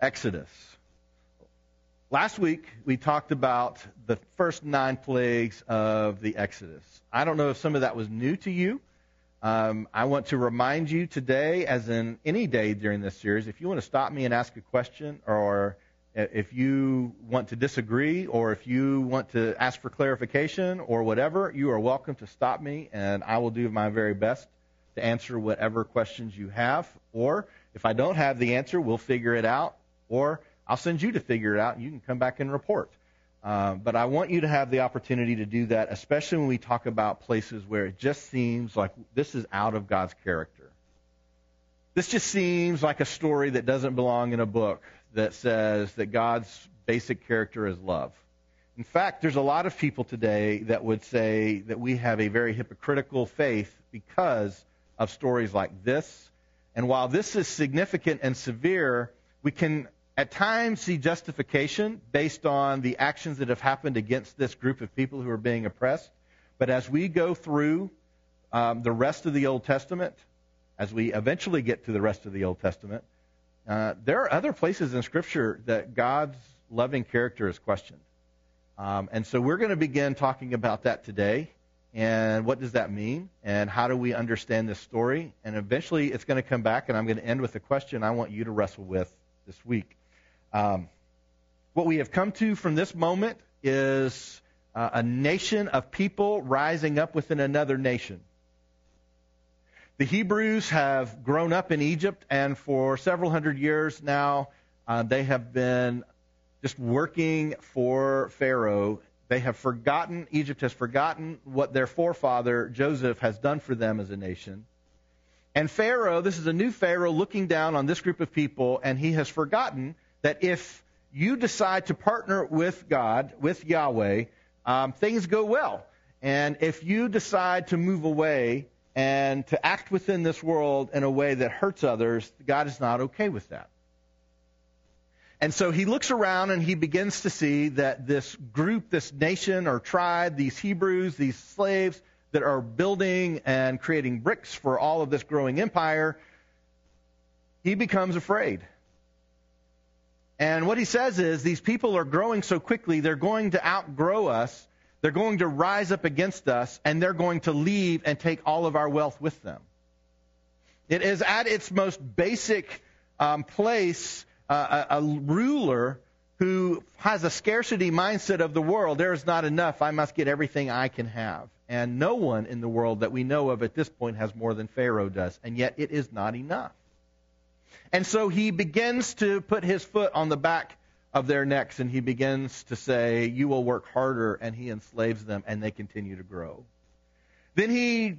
Exodus. Last week, we talked about the first nine plagues of the Exodus. I don't know if some of that was new to you. Um, I want to remind you today, as in any day during this series, if you want to stop me and ask a question, or if you want to disagree, or if you want to ask for clarification, or whatever, you are welcome to stop me, and I will do my very best to answer whatever questions you have. Or if I don't have the answer, we'll figure it out, or I'll send you to figure it out, and you can come back and report. Uh, but I want you to have the opportunity to do that, especially when we talk about places where it just seems like this is out of God's character. This just seems like a story that doesn't belong in a book that says that God's basic character is love. In fact, there's a lot of people today that would say that we have a very hypocritical faith because of stories like this. And while this is significant and severe, we can at times see justification based on the actions that have happened against this group of people who are being oppressed. But as we go through um, the rest of the Old Testament, as we eventually get to the rest of the Old Testament, uh, there are other places in Scripture that God's loving character is questioned. Um, and so we're going to begin talking about that today. And what does that mean? And how do we understand this story? And eventually it's going to come back, and I'm going to end with a question I want you to wrestle with this week. Um, what we have come to from this moment is uh, a nation of people rising up within another nation. The Hebrews have grown up in Egypt, and for several hundred years now, uh, they have been just working for Pharaoh. They have forgotten, Egypt has forgotten what their forefather Joseph has done for them as a nation. And Pharaoh, this is a new Pharaoh looking down on this group of people, and he has forgotten that if you decide to partner with God, with Yahweh, um, things go well. And if you decide to move away and to act within this world in a way that hurts others, God is not okay with that. And so he looks around and he begins to see that this group, this nation or tribe, these Hebrews, these slaves that are building and creating bricks for all of this growing empire, he becomes afraid. And what he says is these people are growing so quickly, they're going to outgrow us, they're going to rise up against us, and they're going to leave and take all of our wealth with them. It is at its most basic um, place uh, a, a ruler who has a scarcity mindset of the world. There is not enough. I must get everything I can have. And no one in the world that we know of at this point has more than Pharaoh does. And yet it is not enough. And so he begins to put his foot on the back of their necks and he begins to say, You will work harder, and he enslaves them, and they continue to grow. Then he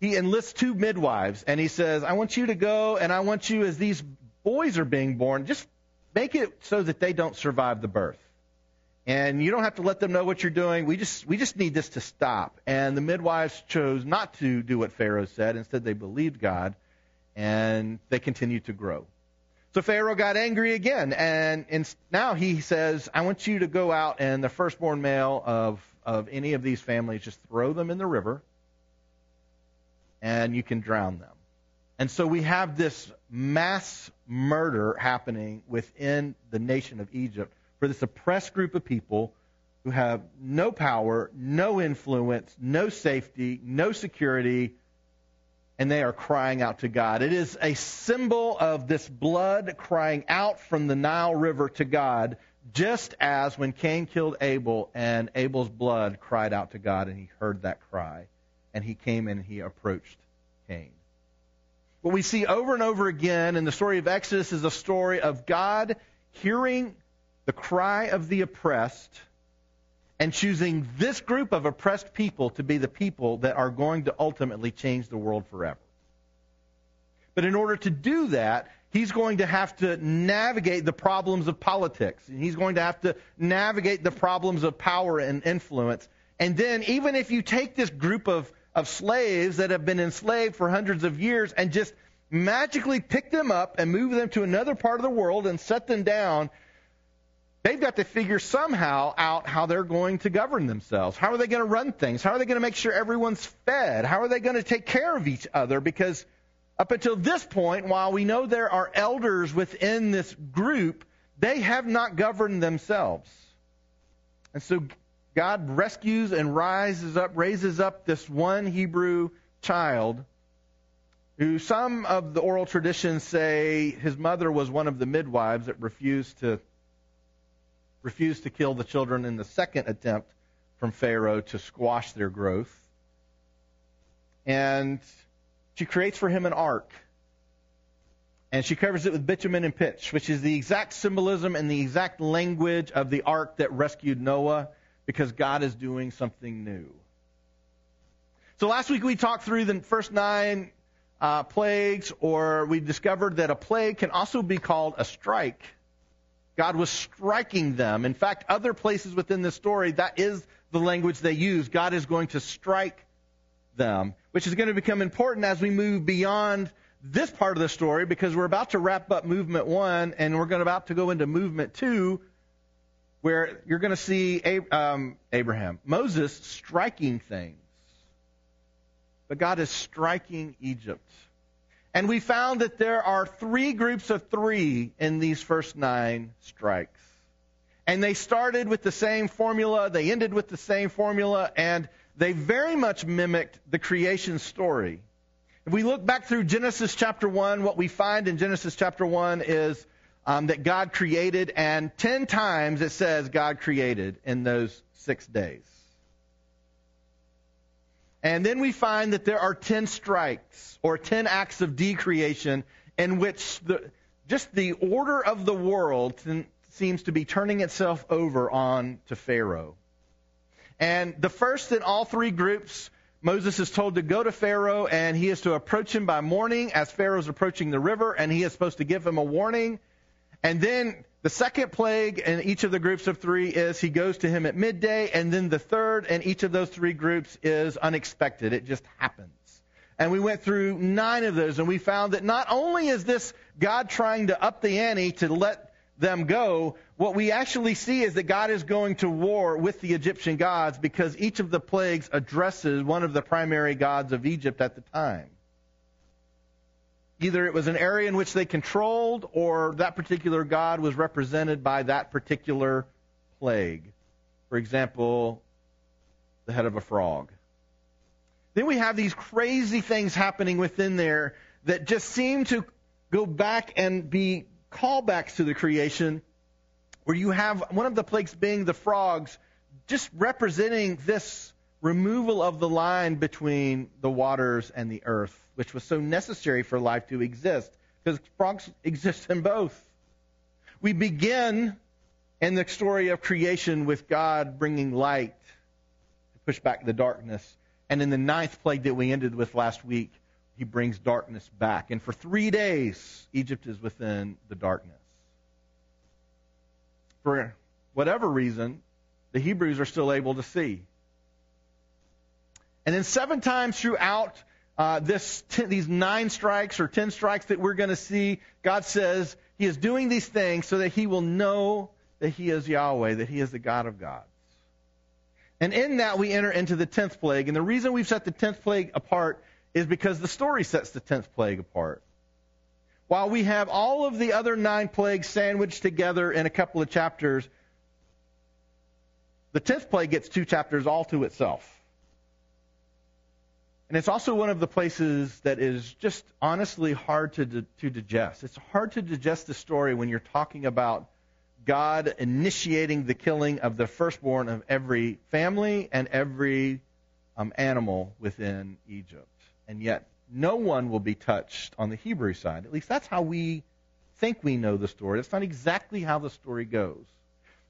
he enlists two midwives and he says, I want you to go and I want you, as these boys are being born, just make it so that they don't survive the birth. And you don't have to let them know what you're doing. We just we just need this to stop. And the midwives chose not to do what Pharaoh said. Instead, they believed God and they continued to grow. So Pharaoh got angry again, and, and now he says, I want you to go out and the firstborn male of, of any of these families, just throw them in the river, and you can drown them. And so we have this mass murder happening within the nation of Egypt for this oppressed group of people who have no power, no influence, no safety, no security, and they are crying out to God. It is a symbol of this blood crying out from the Nile River to God, just as when Cain killed Abel and Abel's blood cried out to God and he heard that cry and he came and he approached Cain. What we see over and over again in the story of Exodus is a story of God hearing the cry of the oppressed and choosing this group of oppressed people to be the people that are going to ultimately change the world forever. But in order to do that, he's going to have to navigate the problems of politics. And he's going to have to navigate the problems of power and influence. And then, even if you take this group of, of slaves that have been enslaved for hundreds of years and just magically pick them up and move them to another part of the world and set them down, They've got to figure somehow out how they're going to govern themselves. How are they going to run things? How are they going to make sure everyone's fed? How are they going to take care of each other? Because Up until this point, while we know there are elders within this group, they have not governed themselves. And so God rescues and rises up, raises up this one Hebrew child who some of the oral traditions say his mother was one of the midwives that refused to refused to kill the children in the second attempt from Pharaoh to squash their growth. And she creates for him an ark. And she covers it with bitumen and pitch, which is the exact symbolism and the exact language of the ark that rescued Noah because God is doing something new. So last week we talked through the first nine uh, plagues, or we discovered that a plague can also be called a strike. God was striking them. In fact, other places within the story, that is the language they use. God is going to strike them, which is going to become important as we move beyond this part of the story because we're about to wrap up movement one and we're going about to go into movement two where you're going to see um, Abraham, Moses striking things. But God is striking Egypt. And we found that there are three groups of three in these first nine strikes. And they started with the same formula, they ended with the same formula, and they very much mimicked the creation story. If we look back through Genesis chapter 1, what we find in Genesis chapter 1 is um, that God created, and 10 times it says God created in those six days. And then we find that there are 10 strikes or 10 acts of decreation in which the, just the order of the world seems to be turning itself over on to Pharaoh. And the first in all three groups, Moses is told to go to Pharaoh and he is to approach him by morning as Pharaoh is approaching the river and he is supposed to give him a warning. And then the second plague in each of the groups of three is he goes to him at midday, and then the third in each of those three groups is unexpected. It just happens. And we went through nine of those, and we found that not only is this God trying to up the ante to let them go, what we actually see is that God is going to war with the Egyptian gods because each of the plagues addresses one of the primary gods of Egypt at the time. Either it was an area in which they controlled, or that particular god was represented by that particular plague. For example, the head of a frog. Then we have these crazy things happening within there that just seem to go back and be callbacks to the creation, where you have one of the plagues being the frogs, just representing this removal of the line between the waters and the earth which was so necessary for life to exist, because frogs exist in both. We begin in the story of creation with God bringing light to push back the darkness. And in the ninth plague that we ended with last week, he brings darkness back. And for three days, Egypt is within the darkness. For whatever reason, the Hebrews are still able to see. And then seven times throughout uh, this ten, these nine strikes or ten strikes that we're going to see, God says He is doing these things so that He will know that He is Yahweh, that He is the God of gods. And in that we enter into the tenth plague. And the reason we've set the tenth plague apart is because the story sets the tenth plague apart. While we have all of the other nine plagues sandwiched together in a couple of chapters, the tenth plague gets two chapters all to itself. And it's also one of the places that is just honestly hard to, to digest. It's hard to digest the story when you're talking about God initiating the killing of the firstborn of every family and every um, animal within Egypt. And yet, no one will be touched on the Hebrew side. At least that's how we think we know the story. That's not exactly how the story goes.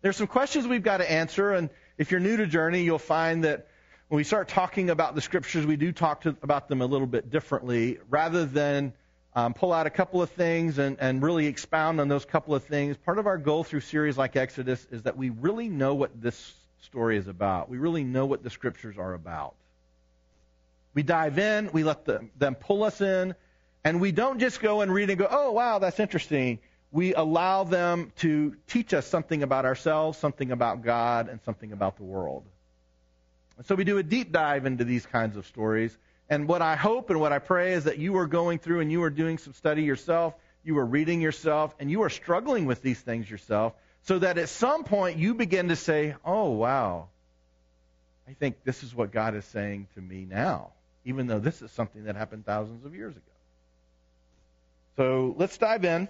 There's some questions we've got to answer, and if you're new to Journey, you'll find that when we start talking about the scriptures, we do talk to, about them a little bit differently. Rather than um, pull out a couple of things and, and really expound on those couple of things, part of our goal through series like Exodus is that we really know what this story is about. We really know what the scriptures are about. We dive in, we let them, them pull us in, and we don't just go and read and go, oh, wow, that's interesting. We allow them to teach us something about ourselves, something about God, and something about the world. So we do a deep dive into these kinds of stories. And what I hope and what I pray is that you are going through and you are doing some study yourself, you are reading yourself, and you are struggling with these things yourself, so that at some point you begin to say, oh, wow, I think this is what God is saying to me now, even though this is something that happened thousands of years ago. So let's dive in.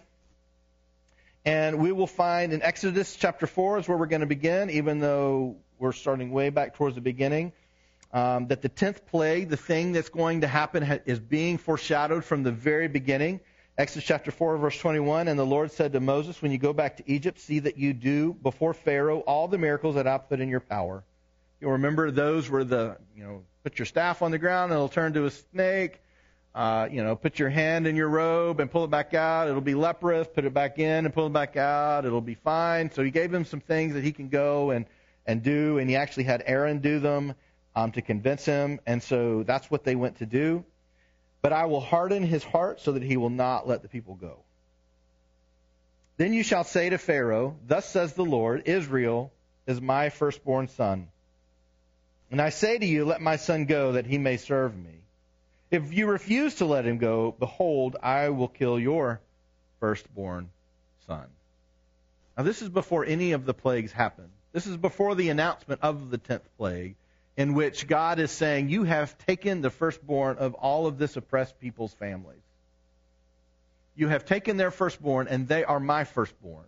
And we will find in Exodus chapter 4 is where we're going to begin, even though we're starting way back towards the beginning. Um, that the 10th plague, the thing that's going to happen, is being foreshadowed from the very beginning. Exodus chapter 4, verse 21. And the Lord said to Moses, When you go back to Egypt, see that you do before Pharaoh all the miracles that I put in your power. You'll remember those were the, you know, put your staff on the ground and it'll turn to a snake. Uh, you know, put your hand in your robe and pull it back out. It'll be leprous. Put it back in and pull it back out. It'll be fine. So he gave him some things that he can go and, and do, and he actually had Aaron do them um, to convince him. And so that's what they went to do. But I will harden his heart so that he will not let the people go. Then you shall say to Pharaoh, Thus says the Lord, Israel is my firstborn son. And I say to you, Let my son go that he may serve me. If you refuse to let him go, behold, I will kill your firstborn son. Now, this is before any of the plagues happen. This is before the announcement of the tenth plague, in which God is saying, You have taken the firstborn of all of this oppressed people's families. You have taken their firstborn, and they are my firstborn.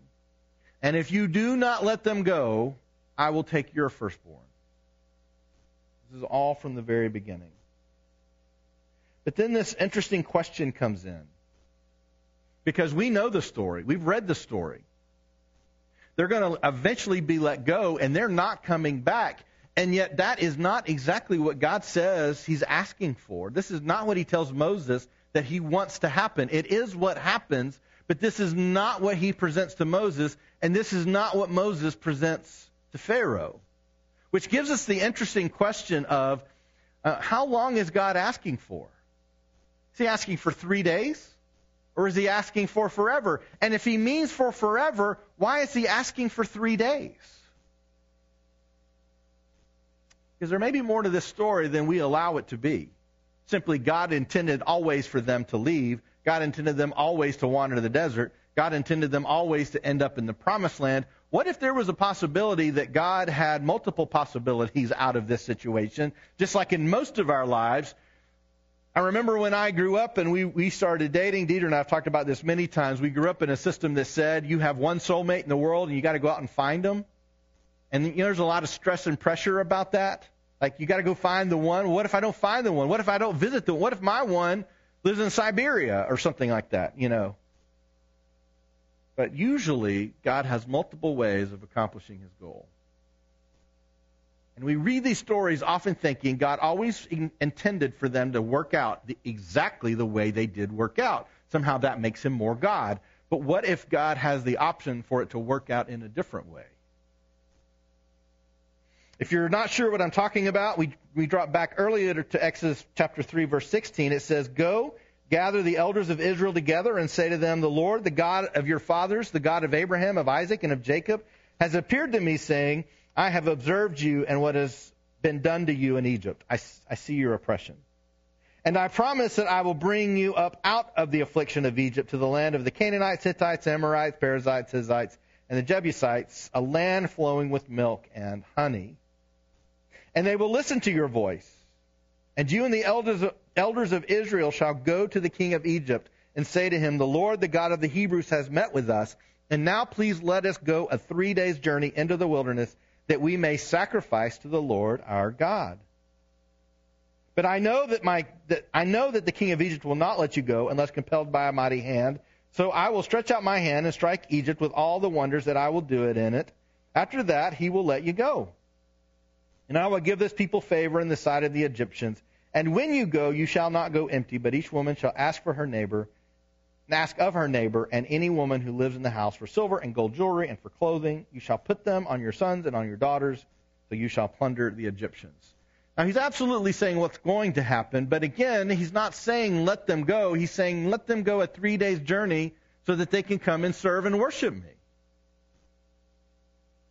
And if you do not let them go, I will take your firstborn. This is all from the very beginning. But then this interesting question comes in. Because we know the story, we've read the story. They're going to eventually be let go, and they're not coming back. And yet, that is not exactly what God says He's asking for. This is not what He tells Moses that He wants to happen. It is what happens, but this is not what He presents to Moses, and this is not what Moses presents to Pharaoh. Which gives us the interesting question of uh, how long is God asking for? Is he asking for three days? Or is he asking for forever? And if he means for forever, why is he asking for three days? Because there may be more to this story than we allow it to be. Simply, God intended always for them to leave. God intended them always to wander the desert. God intended them always to end up in the promised land. What if there was a possibility that God had multiple possibilities out of this situation? Just like in most of our lives, I remember when I grew up and we, we started dating, Dieter and I have talked about this many times. We grew up in a system that said you have one soulmate in the world and you got to go out and find them. And you know, there's a lot of stress and pressure about that. Like you got to go find the one. What if I don't find the one? What if I don't visit the one? What if my one lives in Siberia or something like that, you know? But usually God has multiple ways of accomplishing his goal. And we read these stories often thinking God always intended for them to work out the, exactly the way they did work out. Somehow that makes him more God. But what if God has the option for it to work out in a different way? If you're not sure what I'm talking about, we, we drop back earlier to Exodus chapter 3, verse 16. It says, Go, gather the elders of Israel together, and say to them, The Lord, the God of your fathers, the God of Abraham, of Isaac, and of Jacob, has appeared to me, saying, I have observed you and what has been done to you in Egypt. I, I see your oppression. And I promise that I will bring you up out of the affliction of Egypt to the land of the Canaanites, Hittites, Amorites, Perizzites, Hivites, and the Jebusites, a land flowing with milk and honey. And they will listen to your voice. And you and the elders of, elders of Israel shall go to the king of Egypt and say to him, The Lord, the God of the Hebrews, has met with us. And now please let us go a three days journey into the wilderness that we may sacrifice to the Lord our God. But I know that my that I know that the king of Egypt will not let you go unless compelled by a mighty hand. So I will stretch out my hand and strike Egypt with all the wonders that I will do it in it. After that he will let you go. And I will give this people favor in the sight of the Egyptians. And when you go, you shall not go empty, but each woman shall ask for her neighbor and ask of her neighbor and any woman who lives in the house for silver and gold jewelry and for clothing. You shall put them on your sons and on your daughters, so you shall plunder the Egyptians. Now, he's absolutely saying what's going to happen, but again, he's not saying let them go. He's saying let them go a three days journey so that they can come and serve and worship me.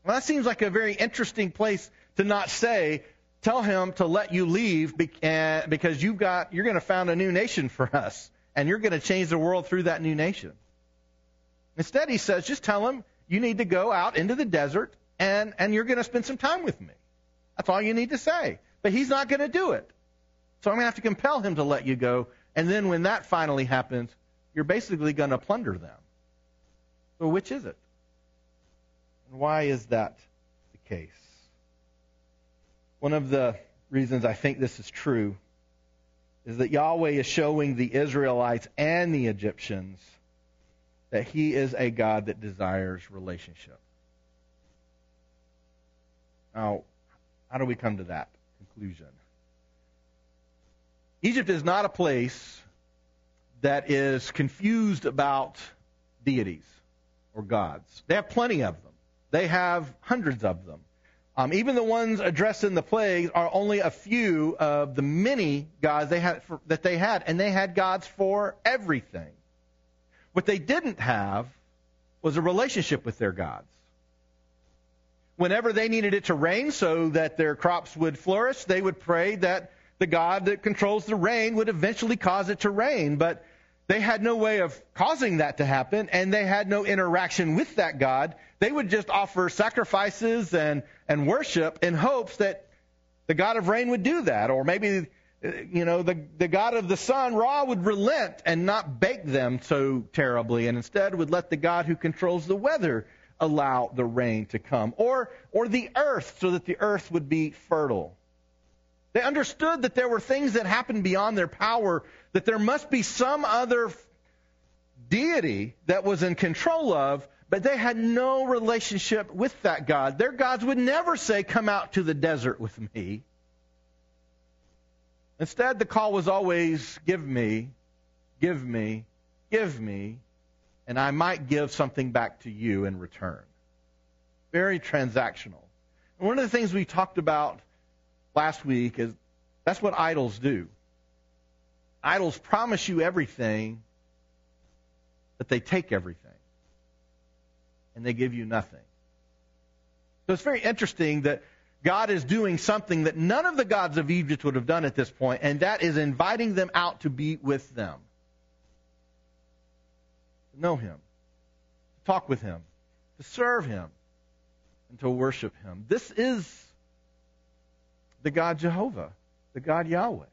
Well, that seems like a very interesting place to not say, tell him to let you leave eh, because you've got you're going to found a new nation for us and you're going to change the world through that new nation. Instead, he says, just tell him you need to go out into the desert and, and you're going to spend some time with me. That's all you need to say. But he's not going to do it. So I'm going to have to compel him to let you go. And then when that finally happens, you're basically going to plunder them. So which is it? And why is that the case? One of the reasons I think this is true is that Yahweh is showing the Israelites and the Egyptians that he is a God that desires relationship. Now, how do we come to that conclusion? Egypt is not a place that is confused about deities or gods. They have plenty of them. They have hundreds of them. Um, even the ones addressed in the plagues are only a few of the many gods they had for, that they had, and they had gods for everything. What they didn't have was a relationship with their gods. Whenever they needed it to rain so that their crops would flourish, they would pray that the God that controls the rain would eventually cause it to rain. But they had no way of causing that to happen, and they had no interaction with that God. They would just offer sacrifices and, and worship in hopes that the God of rain would do that. Or maybe, uh, you know, the, the God of the sun, Ra, would relent and not bake them so terribly, and instead would let the God who controls the weather allow the rain to come. Or, or the earth, so that the earth would be fertile. They understood that there were things that happened beyond their power, that there must be some other deity that was in control of, but they had no relationship with that God. Their gods would never say, Come out to the desert with me. Instead, the call was always, Give me, give me, give me, and I might give something back to you in return. Very transactional. And one of the things we talked about last week is that's what idols do. Idols promise you everything, but they take everything. And they give you nothing. So it's very interesting that God is doing something that none of the gods of Egypt would have done at this point, and that is inviting them out to be with them. To know Him, to talk with Him, to serve Him, and to worship Him. This is the God Jehovah, the God Yahweh.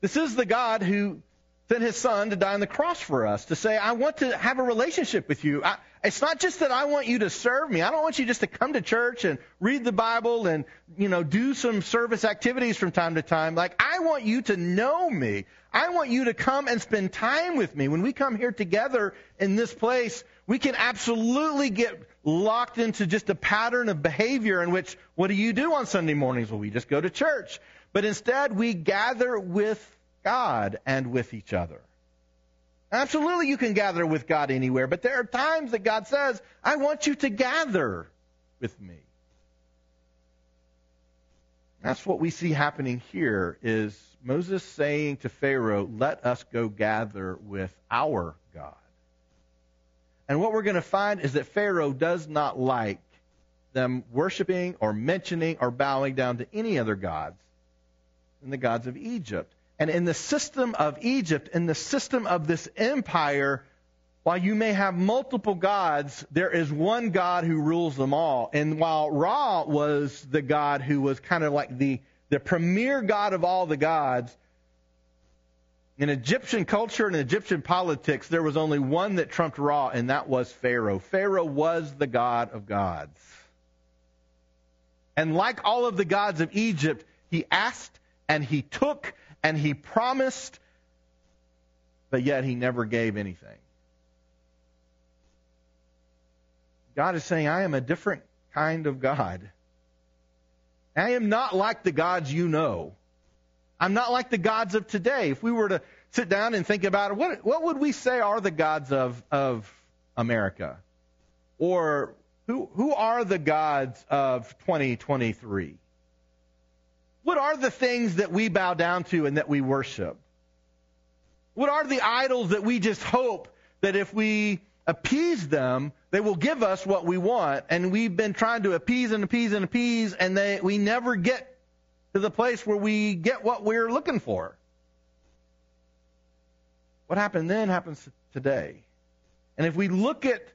This is the God who sent his son to die on the cross for us, to say, I want to have a relationship with you. I, it's not just that I want you to serve me. I don't want you just to come to church and read the Bible and, you know, do some service activities from time to time. Like, I want you to know me. I want you to come and spend time with me. When we come here together in this place, we can absolutely get locked into just a pattern of behavior in which, what do you do on Sunday mornings? Well, we just go to church. But instead, we gather with God and with each other. Absolutely, you can gather with God anywhere, but there are times that God says, I want you to gather with me. That's what we see happening here is Moses saying to Pharaoh, let us go gather with our God. And what we're going to find is that Pharaoh does not like them worshiping or mentioning or bowing down to any other gods than the gods of Egypt. And in the system of Egypt, in the system of this empire, while you may have multiple gods, there is one God who rules them all. And while Ra was the God who was kind of like the, the premier God of all the gods, in Egyptian culture and Egyptian politics, there was only one that trumped Ra, and that was Pharaoh. Pharaoh was the God of gods. And like all of the gods of Egypt, he asked and he took and he promised, but yet he never gave anything. God is saying, I am a different kind of God. I am not like the gods you know. I'm not like the gods of today. If we were to sit down and think about it, what, what would we say are the gods of, of America? Or who, who are the gods of 2023? What are the things that we bow down to and that we worship? What are the idols that we just hope that if we appease them, they will give us what we want? And we've been trying to appease and appease and appease, and they, we never get to the place where we get what we're looking for. What happened then happens today. And if we look at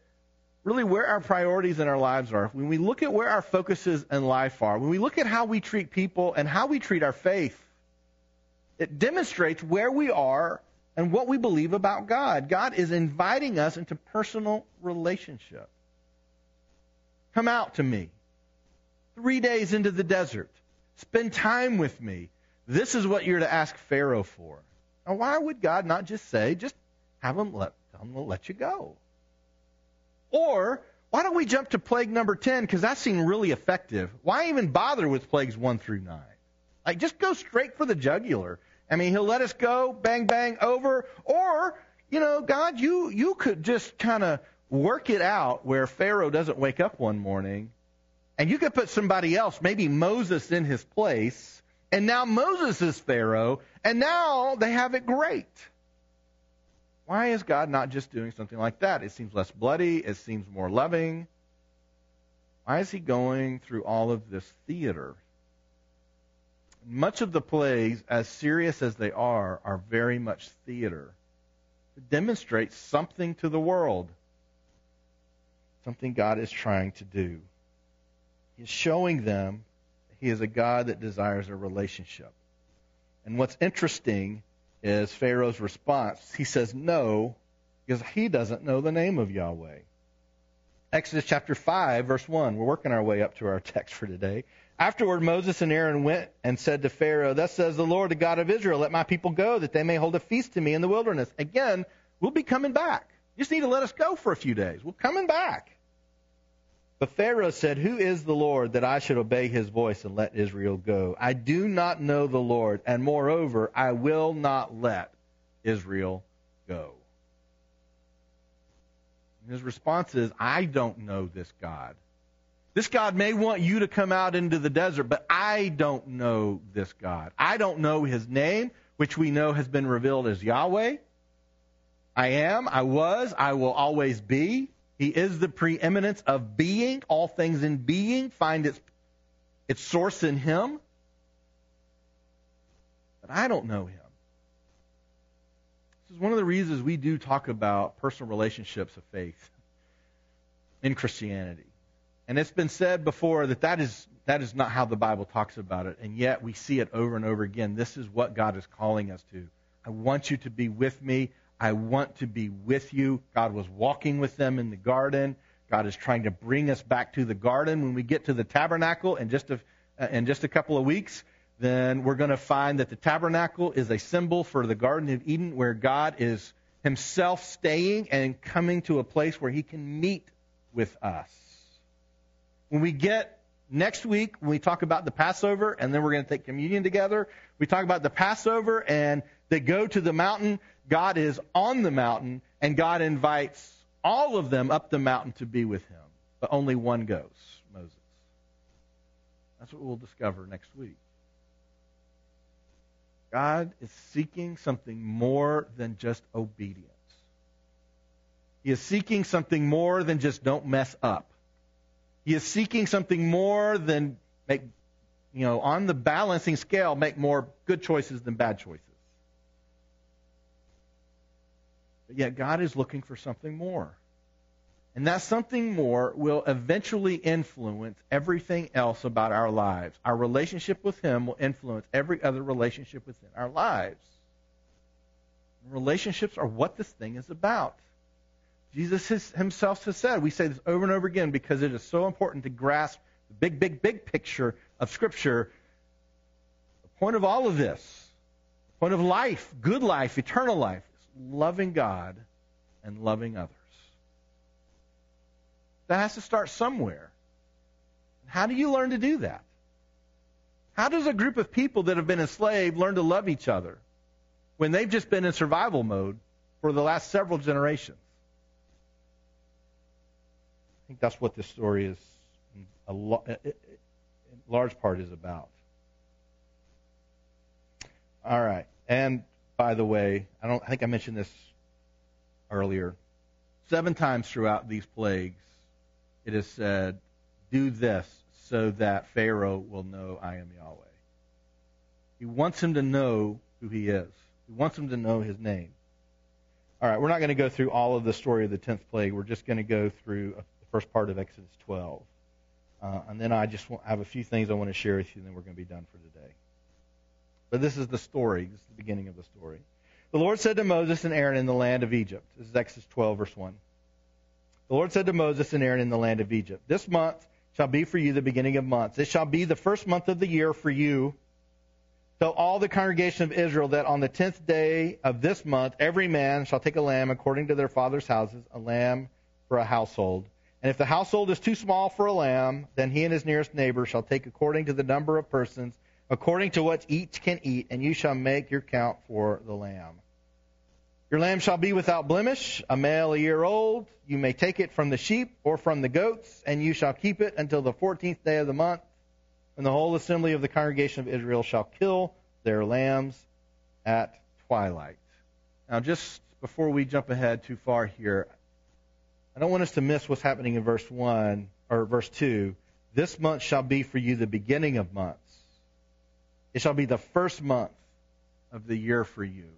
really where our priorities in our lives are, when we look at where our focuses in life are, when we look at how we treat people and how we treat our faith, it demonstrates where we are and what we believe about God. God is inviting us into personal relationship. Come out to me. Three days into the desert. Spend time with me. This is what you're to ask Pharaoh for. Now, why would God not just say, just have him let, tell him to let you go? Or, why don't we jump to plague number 10? Because that seemed really effective. Why even bother with plagues 1 through 9? Like, just go straight for the jugular. I mean, he'll let us go, bang, bang, over. Or, you know, God, you, you could just kind of work it out where Pharaoh doesn't wake up one morning and you could put somebody else, maybe Moses in his place, and now Moses is Pharaoh, and now they have it great. Why is God not just doing something like that? It seems less bloody, it seems more loving. Why is he going through all of this theater? Much of the plays, as serious as they are, are very much theater to demonstrate something to the world, something God is trying to do. He's showing them he is a God that desires a relationship. And what's interesting is Pharaoh's response. He says no because he doesn't know the name of Yahweh. Exodus chapter 5, verse 1. We're working our way up to our text for today. Afterward, Moses and Aaron went and said to Pharaoh, Thus says the Lord, the God of Israel, let my people go, that they may hold a feast to me in the wilderness. Again, we'll be coming back. You just need to let us go for a few days. We're coming back. But Pharaoh said, Who is the Lord that I should obey his voice and let Israel go? I do not know the Lord, and moreover, I will not let Israel go. his response is, I don't know this God. This God may want you to come out into the desert, but I don't know this God. I don't know his name, which we know has been revealed as Yahweh. I am, I was, I will always be. He is the preeminence of being. All things in being find its, its source in Him. But I don't know Him. This is one of the reasons we do talk about personal relationships of faith in Christianity. And it's been said before that that is, that is not how the Bible talks about it, and yet we see it over and over again. This is what God is calling us to. I want you to be with me. I want to be with you. God was walking with them in the garden. God is trying to bring us back to the garden. When we get to the tabernacle in just a, uh, in just a couple of weeks, then we're going to find that the tabernacle is a symbol for the Garden of Eden where God is himself staying and coming to a place where he can meet with us. When we get next week, when we talk about the Passover, and then we're going to take communion together, we talk about the Passover and they go to the mountain God is on the mountain, and God invites all of them up the mountain to be with him. But only one goes, Moses. That's what we'll discover next week. God is seeking something more than just obedience. He is seeking something more than just don't mess up. He is seeking something more than make, you know, on the balancing scale, make more good choices than bad choices. But yet God is looking for something more. And that something more will eventually influence everything else about our lives. Our relationship with Him will influence every other relationship within our lives. Relationships are what this thing is about. Jesus himself has said, we say this over and over again because it is so important to grasp the big, big, big picture of Scripture. The point of all of this, the point of life, good life, eternal life, loving God and loving others. That has to start somewhere. How do you learn to do that? How does a group of people that have been enslaved learn to love each other when they've just been in survival mode for the last several generations? I think that's what this story is, a lo- in large part, is about. All right. And by the way, I don't I think I mentioned this earlier. Seven times throughout these plagues, it is said, "Do this so that Pharaoh will know I am Yahweh." He wants him to know who he is. He wants him to know his name. All right, we're not going to go through all of the story of the 10th plague. We're just going to go through the first part of Exodus 12. Uh, and then I just want, have a few things I want to share with you, and then we're going to be done for today. But this is the story. This is the beginning of the story. The Lord said to Moses and Aaron in the land of Egypt. This is Exodus 12, verse 1. The Lord said to Moses and Aaron in the land of Egypt, This month shall be for you the beginning of months. It shall be the first month of the year for you. Tell all the congregation of Israel that on the tenth day of this month, every man shall take a lamb according to their father's houses, a lamb for a household. And if the household is too small for a lamb, then he and his nearest neighbor shall take according to the number of persons according to what each can eat, and you shall make your count for the lamb. Your lamb shall be without blemish, a male a year old. You may take it from the sheep or from the goats, and you shall keep it until the fourteenth day of the month, when the whole assembly of the congregation of Israel shall kill their lambs at twilight. Now, just before we jump ahead too far here, I don't want us to miss what's happening in verse 1 or verse 2. This month shall be for you the beginning of months. It shall be the first month of the year for you.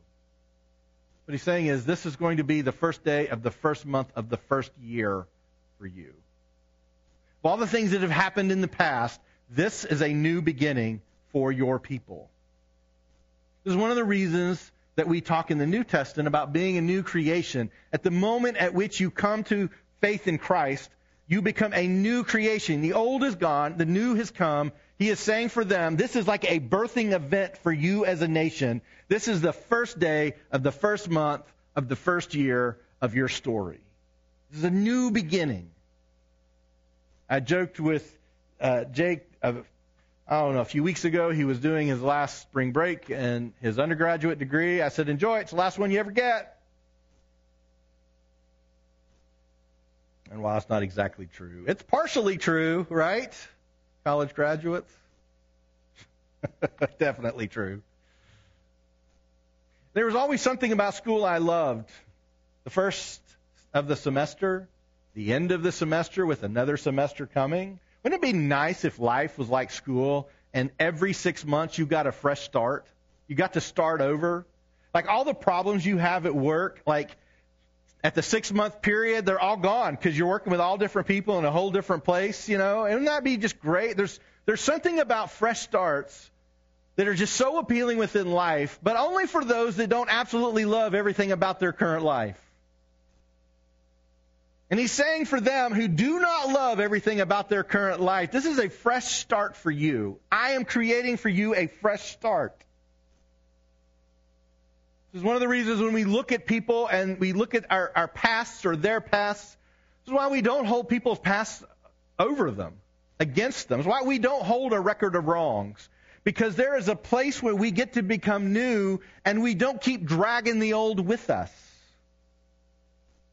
What he's saying is, this is going to be the first day of the first month of the first year for you. Of all the things that have happened in the past, this is a new beginning for your people. This is one of the reasons that we talk in the New Testament about being a new creation. At the moment at which you come to faith in Christ, you become a new creation. The old is gone, the new has come, he is saying for them, this is like a birthing event for you as a nation. This is the first day of the first month of the first year of your story. This is a new beginning. I joked with uh, Jake, uh, I don't know, a few weeks ago. He was doing his last spring break and his undergraduate degree. I said, enjoy it. It's the last one you ever get. And while it's not exactly true, it's partially true, right? college graduates? Definitely true. There was always something about school I loved. The first of the semester, the end of the semester with another semester coming. Wouldn't it be nice if life was like school and every six months you got a fresh start? You got to start over? Like all the problems you have at work, like at the six month period, they're all gone because you're working with all different people in a whole different place, you know. And wouldn't that be just great? There's there's something about fresh starts that are just so appealing within life, but only for those that don't absolutely love everything about their current life. And he's saying for them who do not love everything about their current life, this is a fresh start for you. I am creating for you a fresh start. This is one of the reasons when we look at people and we look at our, our pasts or their pasts, this is why we don't hold people's pasts over them, against them. It's why we don't hold a record of wrongs. Because there is a place where we get to become new and we don't keep dragging the old with us.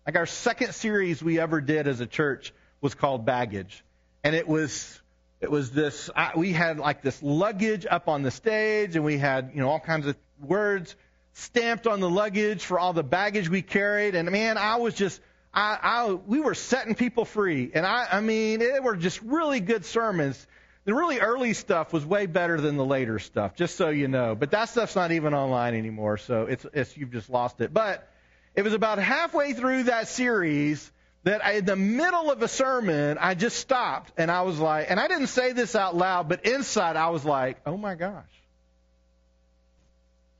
Like our second series we ever did as a church was called Baggage. And it was it was this I, we had like this luggage up on the stage and we had, you know, all kinds of words stamped on the luggage for all the baggage we carried. And man, I was just, I, I, we were setting people free. And I, I mean, it were just really good sermons. The really early stuff was way better than the later stuff, just so you know. But that stuff's not even online anymore, so it's, it's you've just lost it. But it was about halfway through that series that I, in the middle of a sermon, I just stopped and I was like, and I didn't say this out loud, but inside I was like, oh my gosh.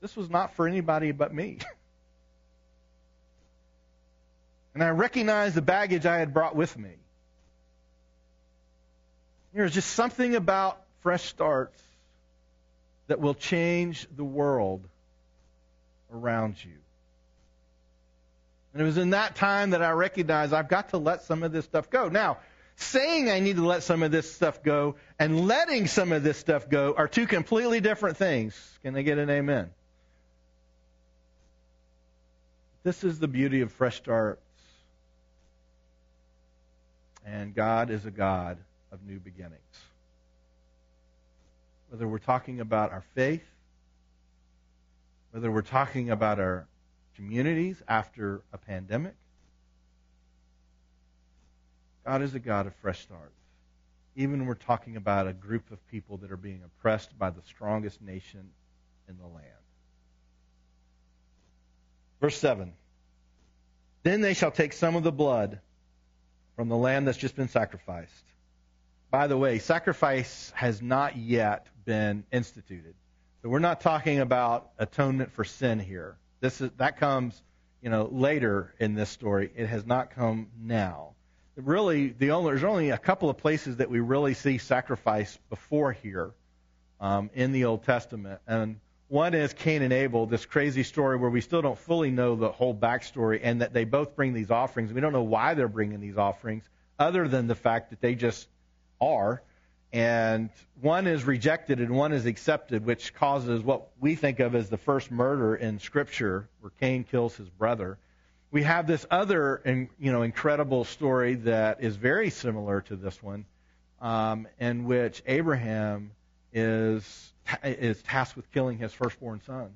This was not for anybody but me. and I recognized the baggage I had brought with me. There's just something about fresh starts that will change the world around you. And it was in that time that I recognized I've got to let some of this stuff go. Now, saying I need to let some of this stuff go and letting some of this stuff go are two completely different things. Can I get an amen? This is the beauty of fresh starts. And God is a God of new beginnings. Whether we're talking about our faith, whether we're talking about our communities after a pandemic, God is a God of fresh starts. Even when we're talking about a group of people that are being oppressed by the strongest nation in the land. Verse 7 Then they shall take some of the blood from the lamb that's just been sacrificed. By the way, sacrifice has not yet been instituted. So we're not talking about atonement for sin here. This is, that comes, you know, later in this story. It has not come now. Really, the only, there's only a couple of places that we really see sacrifice before here um, in the Old Testament, and one is Cain and Abel, this crazy story where we still don't fully know the whole backstory, and that they both bring these offerings. We don't know why they're bringing these offerings, other than the fact that they just are. And one is rejected and one is accepted, which causes what we think of as the first murder in Scripture, where Cain kills his brother. We have this other, you know, incredible story that is very similar to this one, um, in which Abraham is is tasked with killing his firstborn son,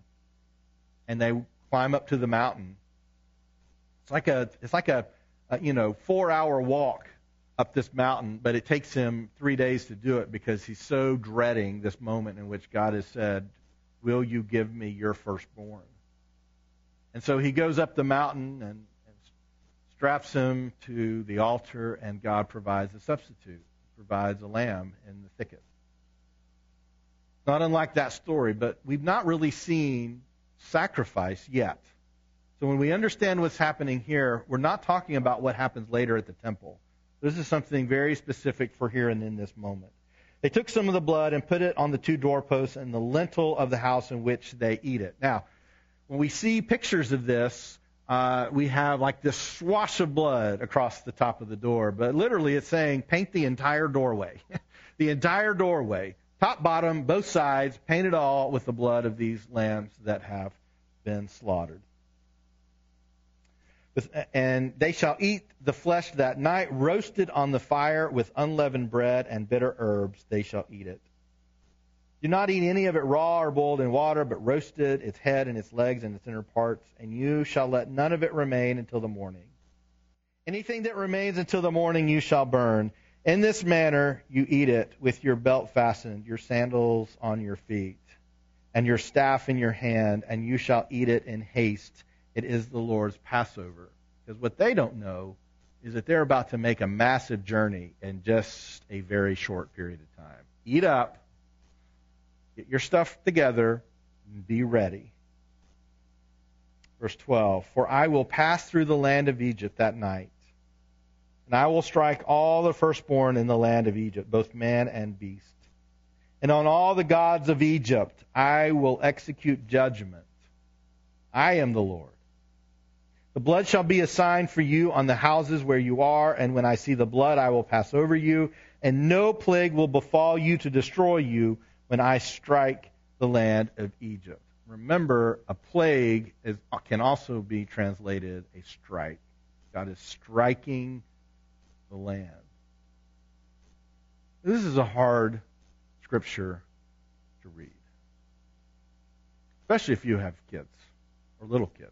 and they climb up to the mountain. It's like a it's like a, a you know four hour walk up this mountain, but it takes him three days to do it because he's so dreading this moment in which God has said, Will you give me your firstborn? And so he goes up the mountain and, and straps him to the altar, and God provides a substitute, provides a lamb in the thicket. Not unlike that story, but we've not really seen sacrifice yet. So when we understand what's happening here, we're not talking about what happens later at the temple. This is something very specific for here and in this moment. They took some of the blood and put it on the two doorposts and the lintel of the house in which they eat it. Now, when we see pictures of this, uh, we have like this swash of blood across the top of the door, but literally it's saying paint the entire doorway. the entire doorway, top, bottom, both sides, paint it all with the blood of these lambs that have been slaughtered and they shall eat the flesh that night, roasted on the fire with unleavened bread and bitter herbs. They shall eat it. Do not eat any of it raw or boiled in water, but roasted, its head and its legs and its inner parts, and you shall let none of it remain until the morning. Anything that remains until the morning you shall burn. In this manner you eat it with your belt fastened, your sandals on your feet, and your staff in your hand, and you shall eat it in haste it is the Lord's Passover. Because what they don't know is that they're about to make a massive journey in just a very short period of time. Eat up, get your stuff together, and be ready. Verse 12 For I will pass through the land of Egypt that night, and I will strike all the firstborn in the land of Egypt, both man and beast. And on all the gods of Egypt I will execute judgment. I am the Lord. The blood shall be a sign for you on the houses where you are, and when I see the blood, I will pass over you, and no plague will befall you to destroy you when I strike the land of Egypt. Remember, a plague is, can also be translated a strike. God is striking the land. This is a hard scripture to read, especially if you have kids or little kids.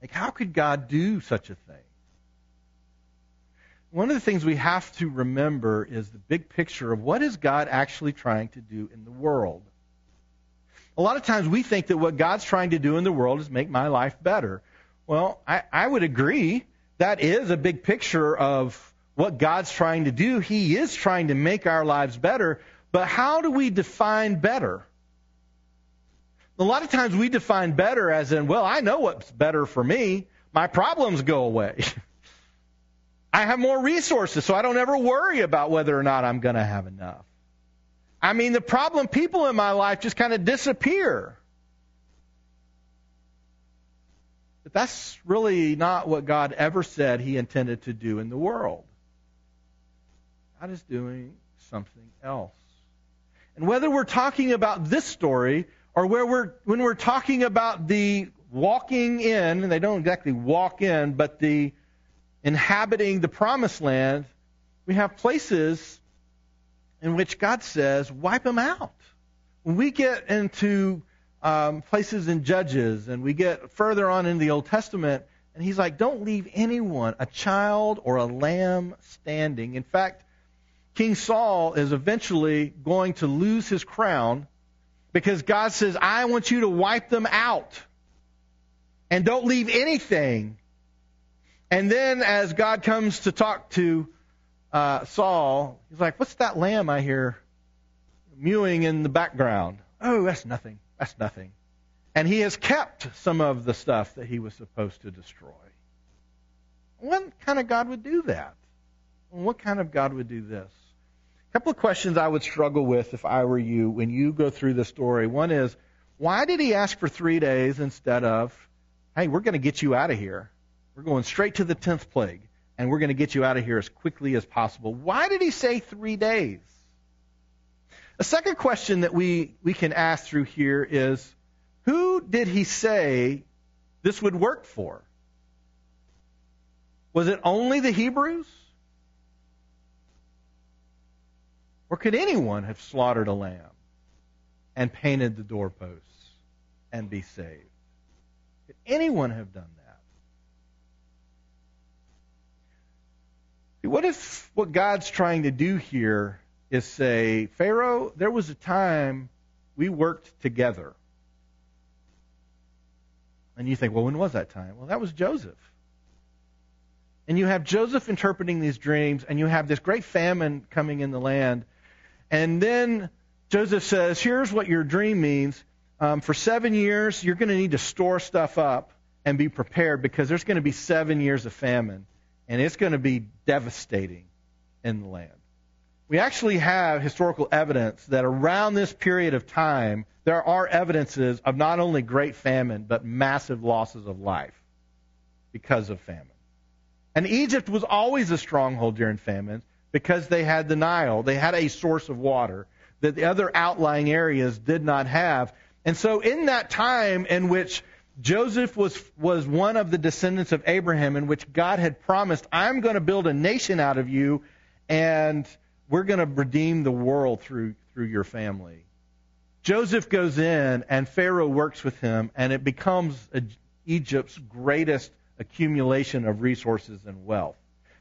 Like, how could God do such a thing? One of the things we have to remember is the big picture of what is God actually trying to do in the world. A lot of times we think that what God's trying to do in the world is make my life better. Well, I, I would agree. That is a big picture of what God's trying to do. He is trying to make our lives better. But how do we define better? A lot of times we define better as in, well, I know what's better for me. My problems go away. I have more resources, so I don't ever worry about whether or not I'm going to have enough. I mean, the problem people in my life just kind of disappear. That's really not what God ever said He intended to do in the world. God is doing something else. And whether we're talking about this story or where we're when we're talking about the walking in, and they don't exactly walk in, but the inhabiting the promised land, we have places in which God says, wipe them out. When we get into um, places in Judges and we get further on in the Old Testament, and he's like, don't leave anyone, a child or a lamb, standing. In fact, King Saul is eventually going to lose his crown Because God says, I want you to wipe them out. And don't leave anything. And then as God comes to talk to uh, Saul, he's like, What's that lamb I hear mewing in the background? Oh, that's nothing. That's nothing. And he has kept some of the stuff that he was supposed to destroy. What kind of God would do that? What kind of God would do this? A couple of questions I would struggle with if I were you when you go through the story. One is, why did he ask for three days instead of, hey, we're going to get you out of here? We're going straight to the tenth plague, and we're going to get you out of here as quickly as possible. Why did he say three days? A second question that we, we can ask through here is, who did he say this would work for? Was it only the Hebrews? Or could anyone have slaughtered a lamb and painted the doorposts and be saved? Could anyone have done that? What if what God's trying to do here is say, Pharaoh, there was a time we worked together. And you think, well, when was that time? Well, that was Joseph. And you have Joseph interpreting these dreams, and you have this great famine coming in the land. And then Joseph says, Here's what your dream means. Um, for seven years, you're going to need to store stuff up and be prepared because there's going to be seven years of famine, and it's going to be devastating in the land. We actually have historical evidence that around this period of time, there are evidences of not only great famine, but massive losses of life because of famine. And Egypt was always a stronghold during famines because they had the Nile. They had a source of water that the other outlying areas did not have. And so in that time in which Joseph was, was one of the descendants of Abraham, in which God had promised, I'm going to build a nation out of you, and we're going to redeem the world through, through your family. Joseph goes in, and Pharaoh works with him, and it becomes Egypt's greatest accumulation of resources and wealth.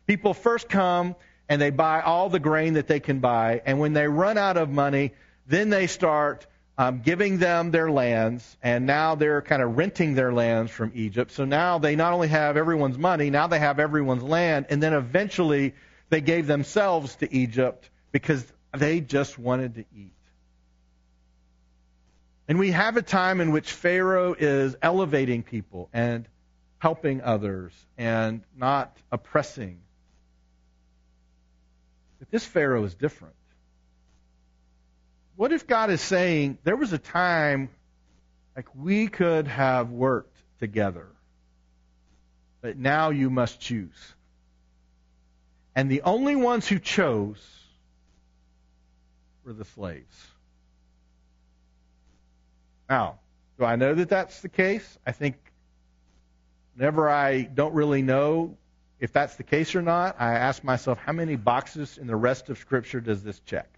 People first come and they buy all the grain that they can buy. And when they run out of money, then they start um, giving them their lands, and now they're kind of renting their lands from Egypt. So now they not only have everyone's money, now they have everyone's land, and then eventually they gave themselves to Egypt because they just wanted to eat. And we have a time in which Pharaoh is elevating people and helping others and not oppressing but this Pharaoh is different. What if God is saying there was a time like we could have worked together, but now you must choose? And the only ones who chose were the slaves. Now, do I know that that's the case? I think whenever I don't really know if that's the case or not, I ask myself, how many boxes in the rest of Scripture does this check?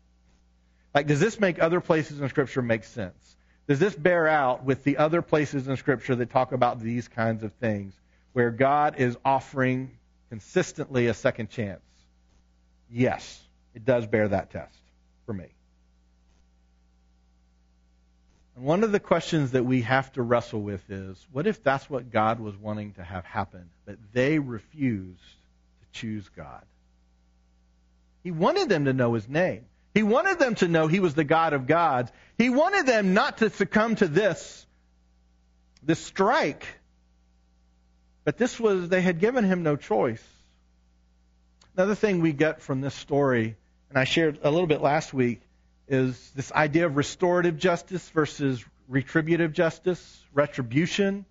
Like, does this make other places in Scripture make sense? Does this bear out with the other places in Scripture that talk about these kinds of things, where God is offering consistently a second chance? Yes, it does bear that test for me. And one of the questions that we have to wrestle with is what if that's what God was wanting to have happen, but they refused to choose God? He wanted them to know his name. He wanted them to know he was the God of gods. He wanted them not to succumb to this, this strike. But this was, they had given him no choice. Another thing we get from this story, and I shared a little bit last week, is this idea of restorative justice versus retributive justice, retribution,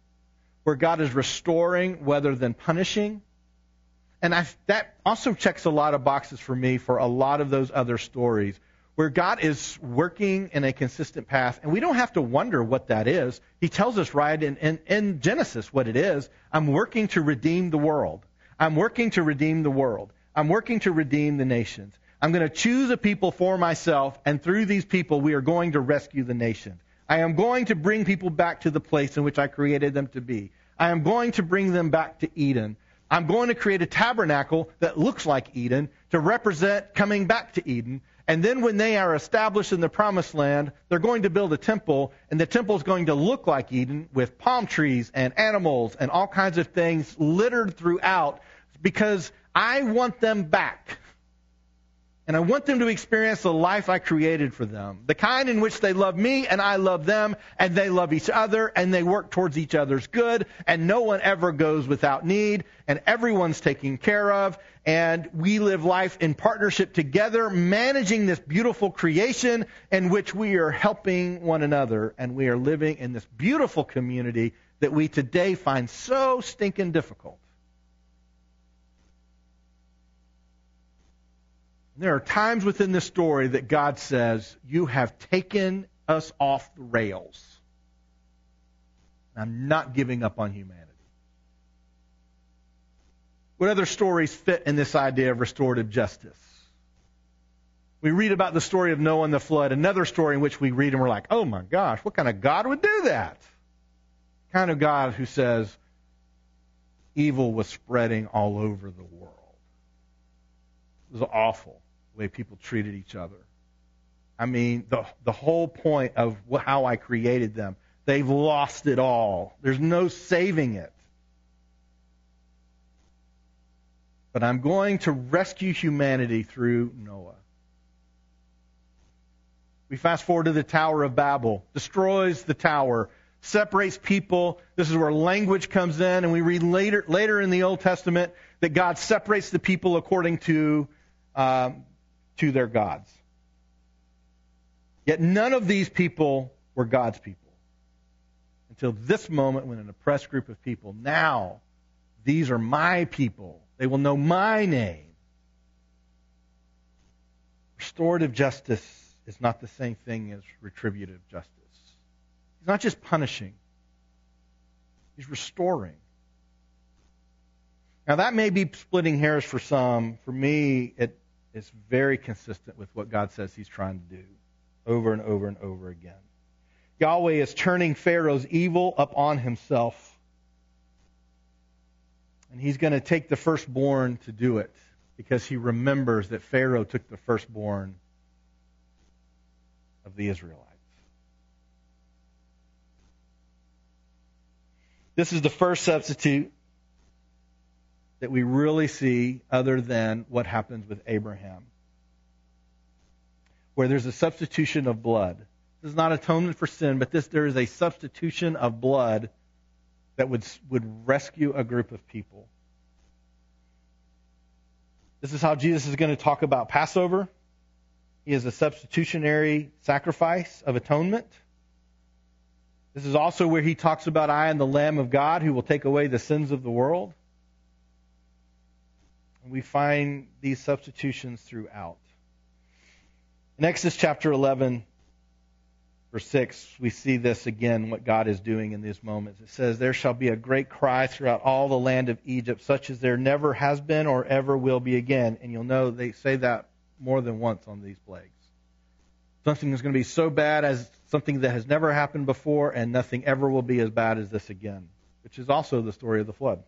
where God is restoring rather than punishing. And I, that also checks a lot of boxes for me for a lot of those other stories where God is working in a consistent path, and we don't have to wonder what that is. He tells us right in, in, in Genesis what it is. I'm working to redeem the world. I'm working to redeem the world. I'm working to redeem the nations. I'm going to choose a people for myself, and through these people, we are going to rescue the nation. I am going to bring people back to the place in which I created them to be. I am going to bring them back to Eden. I'm going to create a tabernacle that looks like Eden to represent coming back to Eden. And then when they are established in the promised land, they're going to build a temple, and the temple is going to look like Eden with palm trees and animals and all kinds of things littered throughout because I want them back. And I want them to experience the life I created for them. The kind in which they love me and I love them and they love each other and they work towards each other's good and no one ever goes without need and everyone's taken care of and we live life in partnership together, managing this beautiful creation in which we are helping one another and we are living in this beautiful community that we today find so stinking difficult. There are times within this story that God says, You have taken us off the rails. I'm not giving up on humanity. What other stories fit in this idea of restorative justice? We read about the story of Noah and the flood, another story in which we read and we're like, oh my gosh, what kind of God would do that? kind of God who says evil was spreading all over the world. It was awful way people treated each other. I mean, the, the whole point of how I created them, they've lost it all. There's no saving it. But I'm going to rescue humanity through Noah. We fast forward to the Tower of Babel, destroys the tower, separates people. This is where language comes in, and we read later later in the Old Testament that God separates the people according to um, to their gods. Yet none of these people were God's people until this moment when an oppressed group of people, now these are my people. They will know my name. Restorative justice is not the same thing as retributive justice. He's not just punishing, he's restoring. Now, that may be splitting hairs for some. For me, it is very consistent with what God says he's trying to do over and over and over again. Yahweh is turning Pharaoh's evil upon himself. And he's going to take the firstborn to do it because he remembers that Pharaoh took the firstborn of the Israelites. This is the first substitute that we really see other than what happens with Abraham, where there's a substitution of blood. This is not atonement for sin, but this there is a substitution of blood that would would rescue a group of people. This is how Jesus is going to talk about Passover. He is a substitutionary sacrifice of atonement. This is also where he talks about I am the Lamb of God who will take away the sins of the world. We find these substitutions throughout. In Exodus chapter 11, verse 6, we see this again, what God is doing in these moments. It says, There shall be a great cry throughout all the land of Egypt, such as there never has been or ever will be again. And you'll know they say that more than once on these plagues. Something is going to be so bad as something that has never happened before, and nothing ever will be as bad as this again, which is also the story of the flood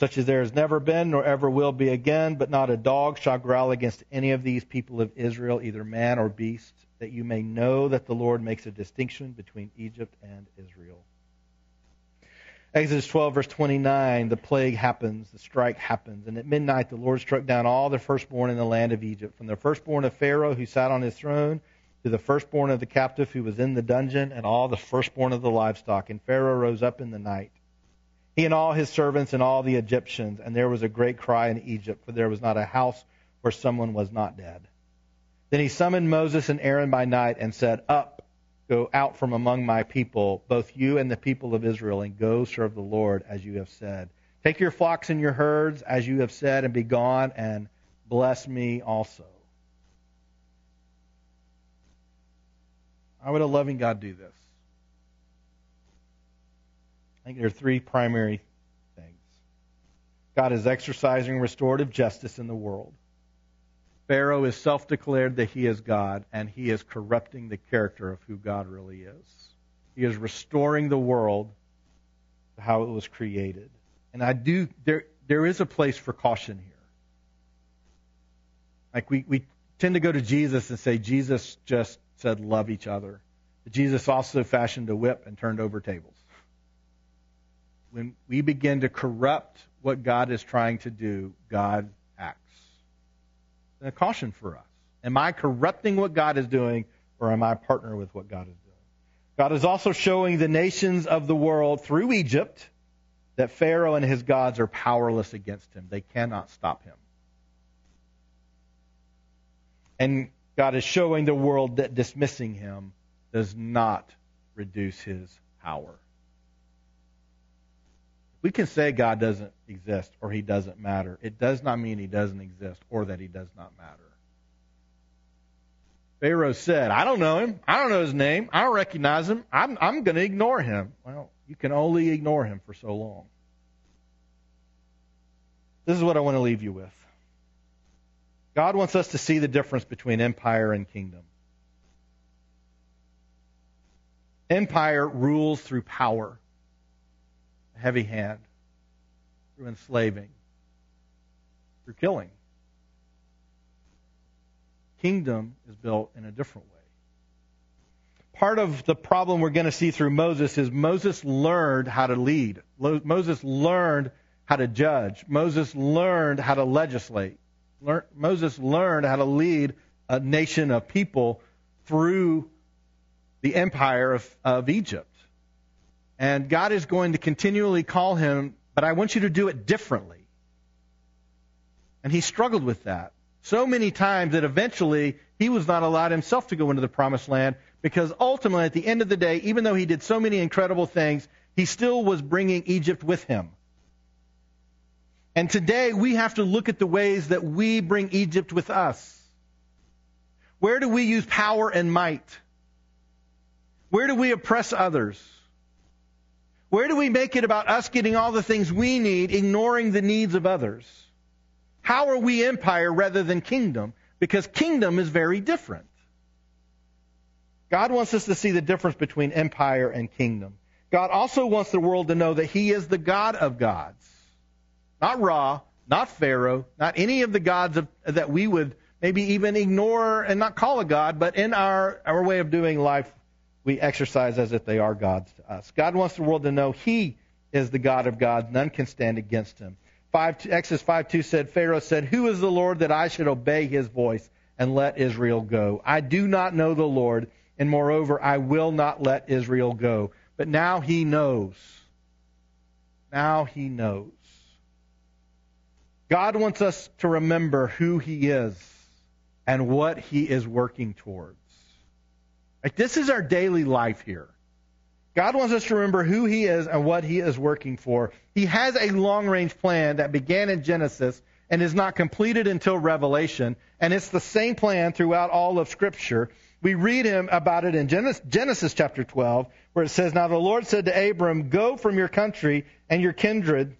such as there has never been nor ever will be again, but not a dog shall growl against any of these people of Israel, either man or beast, that you may know that the Lord makes a distinction between Egypt and Israel. Exodus 12, verse 29, the plague happens, the strike happens, and at midnight the Lord struck down all the firstborn in the land of Egypt, from the firstborn of Pharaoh who sat on his throne to the firstborn of the captive who was in the dungeon, and all the firstborn of the livestock. And Pharaoh rose up in the night he and all his servants and all the Egyptians, and there was a great cry in Egypt, for there was not a house where someone was not dead. Then he summoned Moses and Aaron by night and said, Up, go out from among my people, both you and the people of Israel, and go serve the Lord as you have said. Take your flocks and your herds as you have said, and be gone, and bless me also. How would a loving God do this? I think there are three primary things. God is exercising restorative justice in the world. Pharaoh is self declared that he is God, and he is corrupting the character of who God really is. He is restoring the world to how it was created. And I do there there is a place for caution here. Like we, we tend to go to Jesus and say Jesus just said love each other. Jesus also fashioned a whip and turned over tables. When we begin to corrupt what God is trying to do, God acts. And a caution for us. Am I corrupting what God is doing, or am I partnering with what God is doing? God is also showing the nations of the world through Egypt that Pharaoh and his gods are powerless against him. They cannot stop him. And God is showing the world that dismissing him does not reduce his power. We can say God doesn't exist or he doesn't matter. It does not mean he doesn't exist or that he does not matter. Pharaoh said, I don't know him. I don't know his name. I don't recognize him. I'm, I'm going to ignore him. Well, you can only ignore him for so long. This is what I want to leave you with. God wants us to see the difference between empire and kingdom. Empire rules through power, a heavy hand, through enslaving, through killing. Kingdom is built in a different way. Part of the problem we're going to see through Moses is Moses learned how to lead. Moses learned how to judge. Moses learned how to legislate. Moses learned how to lead a nation of people through the empire of, of Egypt. And God is going to continually call him, but I want you to do it differently. And he struggled with that so many times that eventually he was not allowed himself to go into the promised land because ultimately, at the end of the day, even though he did so many incredible things, he still was bringing Egypt with him. And today we have to look at the ways that we bring Egypt with us. Where do we use power and might? Where do we oppress others? Where do we make it about us getting all the things we need, ignoring the needs of others? How are we empire rather than kingdom? Because kingdom is very different. God wants us to see the difference between empire and kingdom. God also wants the world to know that He is the God of gods. Not Ra, not Pharaoh, not any of the gods of, that we would maybe even ignore and not call a god, but in our, our way of doing life, we exercise as if they are gods to us. God wants the world to know He is the God of gods. None can stand against Him. 5, Exodus 5 2 said, Pharaoh said, Who is the Lord that I should obey His voice and let Israel go? I do not know the Lord, and moreover, I will not let Israel go. But now He knows. Now He knows. God wants us to remember who He is and what He is working towards. Like this is our daily life here. God wants us to remember who He is and what He is working for. He has a long range plan that began in Genesis and is not completed until Revelation, and it's the same plan throughout all of Scripture. We read him about it in Genesis chapter 12, where it says, Now the Lord said to Abram, Go from your country and your kindred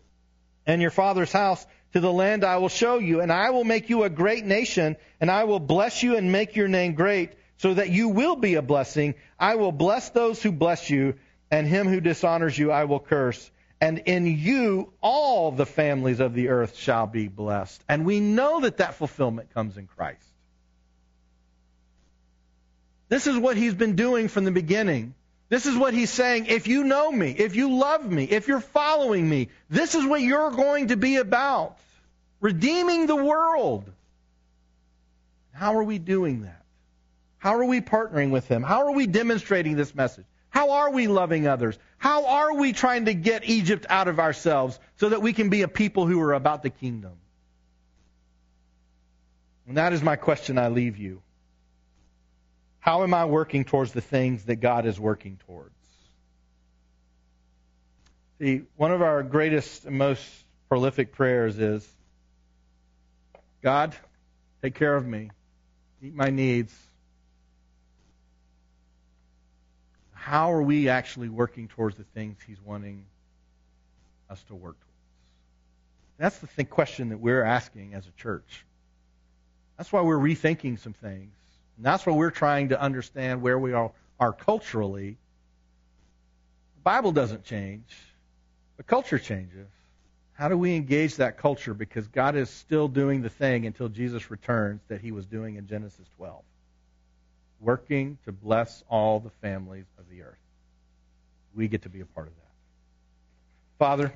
and your father's house to the land I will show you, and I will make you a great nation, and I will bless you and make your name great, so that you will be a blessing. I will bless those who bless you, and him who dishonors you I will curse. And in you all the families of the earth shall be blessed. And we know that that fulfillment comes in Christ. This is what he's been doing from the beginning. This is what he's saying. If you know me, if you love me, if you're following me, this is what you're going to be about redeeming the world. How are we doing that? How are we partnering with Him? How are we demonstrating this message? How are we loving others? How are we trying to get Egypt out of ourselves so that we can be a people who are about the kingdom? And that is my question I leave you. How am I working towards the things that God is working towards? See, one of our greatest and most prolific prayers is God, take care of me, meet my needs. How are we actually working towards the things He's wanting us to work towards? That's the question that we're asking as a church. That's why we're rethinking some things. And that's why we're trying to understand where we are, are culturally. The Bible doesn't change, but culture changes. How do we engage that culture? Because God is still doing the thing until Jesus returns that he was doing in Genesis 12. Working to bless all the families of the earth. We get to be a part of that. Father,